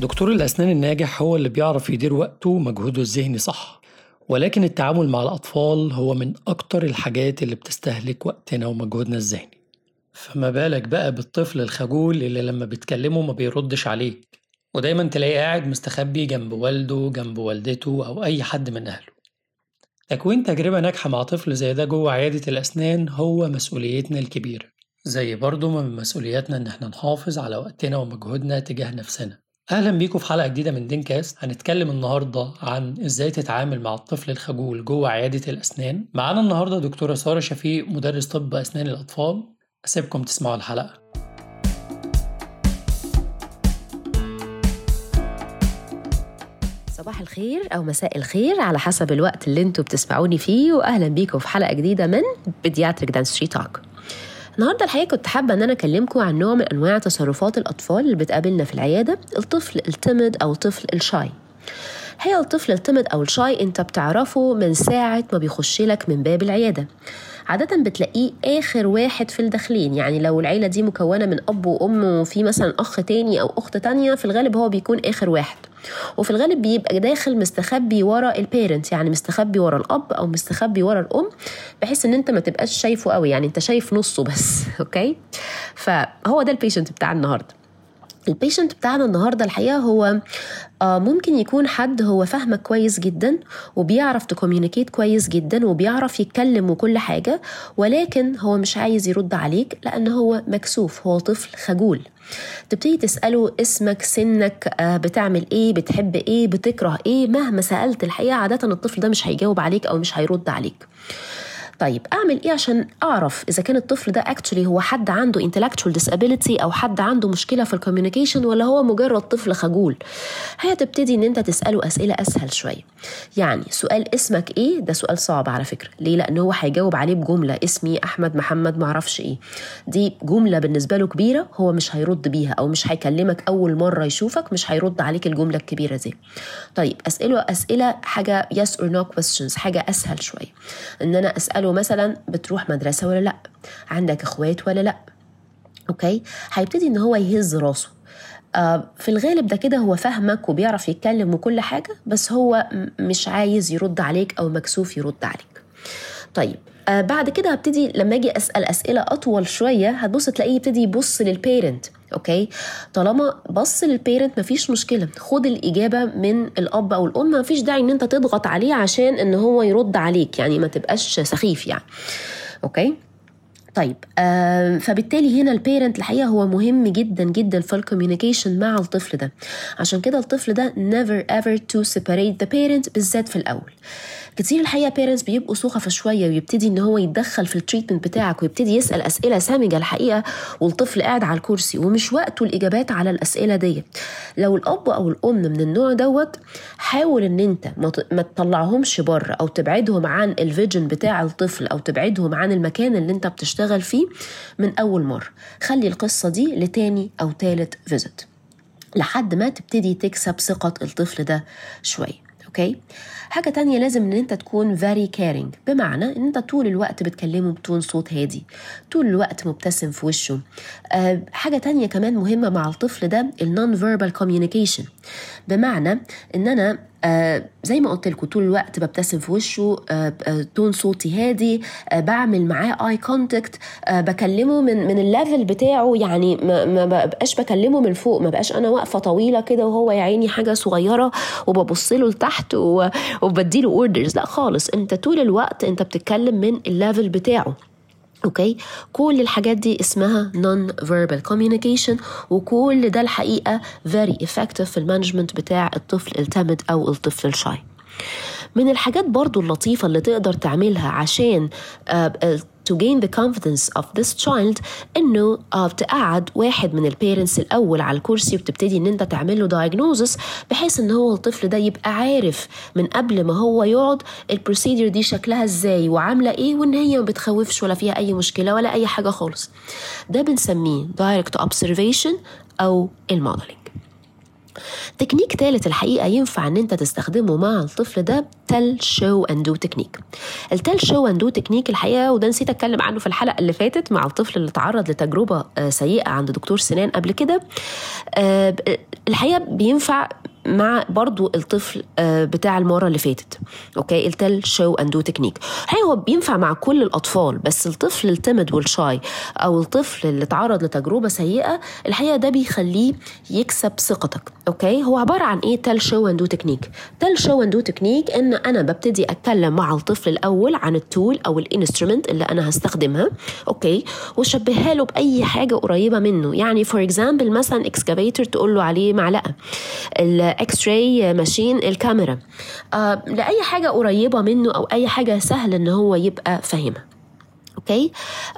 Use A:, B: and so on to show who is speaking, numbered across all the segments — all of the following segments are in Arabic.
A: دكتور الأسنان الناجح هو اللي بيعرف يدير وقته ومجهوده الذهني صح. ولكن التعامل مع الأطفال هو من أكتر الحاجات اللي بتستهلك وقتنا ومجهودنا الذهني. فما بالك بقى بالطفل الخجول اللي لما بتكلمه ما بيردش عليك. ودايما تلاقيه قاعد مستخبي جنب والده جنب والدته أو أي حد من أهله. تكوين تجربة ناجحة مع طفل زي ده جوه عيادة الأسنان هو مسؤوليتنا الكبيرة. زي برضه من مسؤولياتنا إن إحنا نحافظ على وقتنا ومجهودنا تجاه نفسنا. أهلا بيكم في حلقة جديدة من دينكاست. هنتكلم النهاردة عن إزاي تتعامل مع الطفل الخجول جوه عيادة الأسنان. معانا النهاردة دكتورة سارة شفيق مدرس طب أسنان الأطفال. أسيبكم تسمعوا الحلقة.
B: صباح الخير أو مساء الخير على حسب الوقت اللي أنتوا بتسمعوني فيه وأهلا بيكم في حلقة جديدة من pediatric dentistry talk النهارده الحقيقة كنت حابة إن أنا أكلمكم عن نوع من أنواع تصرفات الأطفال اللي بتقابلنا في العيادة الطفل ال timid أو الطفل ال shy. هي الطفل ال timid أو ال shy أنت بتعرفه من ساعة ما بيخش لك من باب العيادة. عادة بتلاقيه آخر واحد في الداخلين. يعني لو العيلة دي مكونة من أب وأم وفي مثلا أخ تاني أو أخت تانية في الغالب هو بيكون آخر واحد. وفي الغالب بيبقى داخل مستخبي ورا ال parent يعني مستخبي ورا الأب أو مستخبي ورا الأم بحيث إن أنت ما تبقاش شايفه قوي. يعني أنت شايف نصه بس okay؟ فهو ده ال patient بتاع النهارده. ال patient بتاعنا النهارده الحقيقة هو آه ممكن يكون حد هو فاهمك كويس جدا وبيعرف to communicate كويس جدا وبيعرف يتكلم وكل حاجة ولكن هو مش عايز يرد عليك لأن هو مكسوف هو طفل خجول. تبتدي تسأله اسمك سنك آه بتعمل إيه بتحب إيه بتكره إيه مهما سألت الحقيقة عادة الطفل ده مش هيجاوب عليك أو مش هيرد عليك. طيب أعمل إيه عشان أعرف إذا كان الطفل ده actually هو حد عنده intellectual disability أو حد عنده مشكلة في ال communication ولا هو مجرد طفل خجول؟ هي تبتدي إن أنت تسأله أسئلة أسهل شوية. يعني سؤال اسمك إيه؟ ده سؤال صعب على فكرة. ليه؟ لأن هو هيجاوب عليه بجملة. اسمي أحمد محمد معرفش إيه. دي جملة بالنسبة له كبيرة هو مش هيرد بيها أو مش هيكلمك أول مرة يشوفك مش هيرد عليك الجملة الكبيرة دي. طيب اسأله أسئلة حاجة yes or no questions حاجة أسهل شوية. إن أنا أسأله تسأله مثلا بتروح مدرسة ولا لأ عندك إخوات ولا لأ أوكي؟ هيبتدي إن هو يهز راسه. آه في الغالب ده كده هو فاهمك وبيعرف يتكلم وكل حاجة بس هو مش عايز يرد عليك أو مكسوف يرد عليك. طيب آه بعد كده هبتدي لما أجي أسأل أسئلة أطول شوية هتبص تلاقيه يبتدي يبص لل parent أوكي؟ طالما بص لل parent مفيش مشكلة خد الإجابة من الأب أو الأم مفيش داعي إن أنت تضغط عليه عشان إن هو يرد عليك يعني ما تبقاش سخيف يعني أوكي؟ طيب آه فبالتالي هنا ال parent الحقيقة هو مهم جدا جدا في ال communication مع الطفل ده. عشان كده الطفل ده never ever to separate the parent بالذات في الأول. كتير الحقيقة parents بيبقوا سخفة شوية ويبتدي إن هو يتدخل في ال treatment بتاعك ويبتدي يسأل أسئلة سامجة الحقيقة والطفل قاعد على الكرسي ومش وقته الإجابات على الأسئلة دي لو الأب أو الأم من النوع دوت حاول إن أنت ما تطلعهمش بره أو تبعدهم عن ال vision بتاع الطفل أو تبعدهم عن المكان اللي أنت بتشتغل فيه من أول مرة. خلي القصة دي لتاني أو تالت visit لحد ما تبتدي تكسب ثقة الطفل ده شوية أوكي؟ حاجة تانية لازم إن أنت تكون very caring. بمعنى إن أنت طول الوقت بتكلمه ب tone صوت هادي. طول الوقت مبتسم في وشه. أه حاجة تانية كمان مهمة مع الطفل ده ال non verbal communication بمعنى إن أنا آه زي ما قلت لكم طول الوقت ببتسم في وشه آه آه tone صوتي هادي بعمل معاه eye contact بكلمه من من ال level بتاعه يعني ما, ما بقاش بكلمه من فوق ما بقاش أنا واقفة طويلة كده وهو يا عيني حاجة صغيرة وببص له لتحت وبديله orders لا خالص أنت طول الوقت أنت بتتكلم من ال level بتاعه. أوكي؟ كل الحاجات دي اسمها non verbal communication وكل ده الحقيقة very effective في ال management بتاع الطفل ال timid أو الطفل ال shy. من الحاجات برضو اللطيفة اللي تقدر تعملها عشان uh, to gain the confidence of this child إنه uh, تقعد واحد من ال parents الأول على الكرسي وتبتدي إن أنت تعمل له diagnosis بحيث إن هو الطفل ده يبقى عارف من قبل ما هو يقعد ال procedure دي شكلها إزاي وعاملة إيه وإن هي ما بتخوفش ولا فيها أي مشكلة ولا أي حاجة خالص. ده بنسميه direct observation أو ال modeling technique ثالث الحقيقة ينفع إن أنت تستخدمه مع الطفل ده tell show and do technique. ال tell show and do technique الحقيقة وده نسيت أتكلم عنه في الحلقة اللي فاتت مع الطفل اللي تعرض لتجربة سيئة عند دكتور سنان قبل كده. الحقيقة بينفع مع برضو الطفل بتاع المرة اللي فاتت. أوكي؟ ال tell show and do technique هو بينفع مع كل الأطفال بس الطفل ال timid وال shy أو الطفل اللي تعرض لتجربة سيئة الحقيقة ده بيخليه يكسب ثقتك. أوكي؟ هو عبارة عن إيه؟ tell show and do technique tell show and do technique إن أنا ببتدي أتكلم مع الطفل الأول عن ال tool أو ال instrument اللي أنا هستخدمها. أوكي؟ وشبهها له بأي حاجة قريبة منه. يعني for example مثلا excavator تقول له عليه معلقة. X-ray machine الكاميرا. آه لأي حاجة قريبة منه أو أي حاجة سهل إن هو يبقى فاهمها. أوكي؟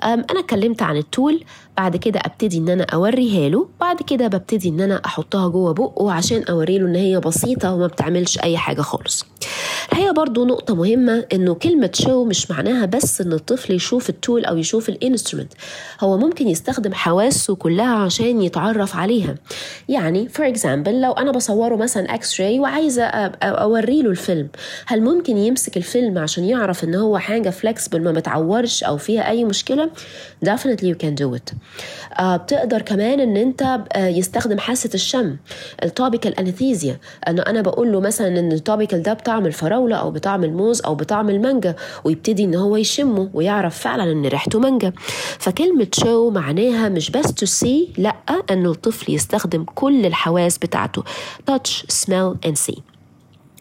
B: أنا اتكلمت عن ال tool بعد كده أبتدي إن أنا أوريها له بعد كده ببتدي إن أنا أحطها جوه بقه عشان اوري له إن هي بسيطة وما بتعملش أي حاجة خالص. الحقيقة برضو نقطة مهمة إنه كلمة show مش معناها بس إن الطفل يشوف ال tool أو يشوف ال instrument هو ممكن يستخدم حواسه كلها عشان يتعرف عليها. يعني for example لو أنا بصوره مثلا X-ray وعايزه أوري له الفيلم هل ممكن يمسك الفيلم عشان يعرف إن هو حاجة flexible ما متعورش أو فيها أي مشكلة؟ Definitely you can do it. آه بتقدر كمان إن أنت آه يستخدم حاسة الشم ال topical anesthesia إنه أنا بقول له مثلا إن ال topical ده بطعم الفراولة أو بطعم الموز أو بطعم المانجا ويبتدي إن هو يشمه ويعرف فعلا إن ريحته مانجا. فكلمة show معناها مش بس to see لأ انه الطفل يستخدم كل الحواس بتاعته touch smell and see.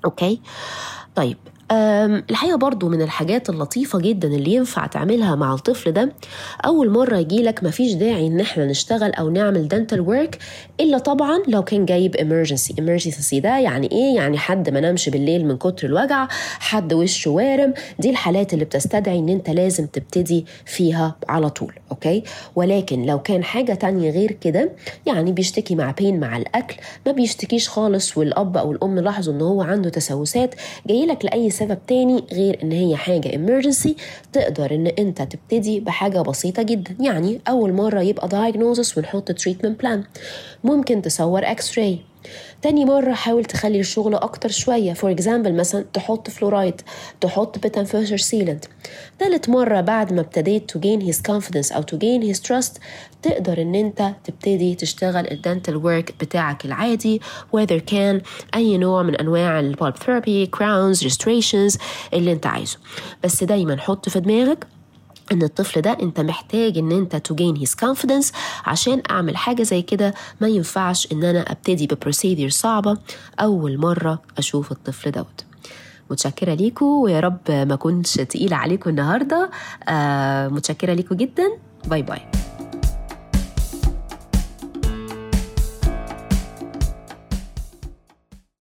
B: أوكي؟ طيب الحقيقة برضو من الحاجات اللطيفة جدا اللي ينفع تعملها مع الطفل ده أول مرة يجيلك مفيش داعي إن إحنا نشتغل أو نعمل dental work إلا طبعا لو كان جايب emergency. Emergency ده يعني إيه؟ يعني حد ما نامش بالليل من كتر الوجع حد وشه وارم. دي الحالات اللي بتستدعي إن أنت لازم تبتدي فيها على طول أوكي؟ ولكن لو كان حاجة تانية غير كده يعني بيشتكي معاه pain مع الأكل ما بيشتكيش خالص والأب أو الأم لاحظوا إن هو عنده تسوسات. جايلك لأي سبب تاني غير إن هي حاجة emergency تقدر إن أنت تبتدي بحاجة بسيطة جدا. يعني أول مرة يبقى diagnosis ونحط treatment plan. ممكن تصور X-ray تاني مرة حاول تخلي الشغل أكتر شوية. for example مثلا تحط فلورايد تحط pit and fissure sealant تالت مرة بعد ما ابتديت to gain his confidence أو to gain his trust تقدر إن أنت تبتدي تشتغل ال dental work بتاعك العادي whether كان أي نوع من أنواع ال pulp therapy crowns restorations اللي أنت عايزه. بس دايما حط في دماغك إن الطفل ده أنت محتاج إن أنت to gain his confidence عشان أعمل حاجة زي كده. ما ينفعش إن أنا أبتدي ب procedure صعبة أول مرة أشوف الطفل دوت. متشكرة ليكوا ويا رب ما كنتش تقيلة عليكم النهارده. آه متشكرة ليكوا جدا. bye bye.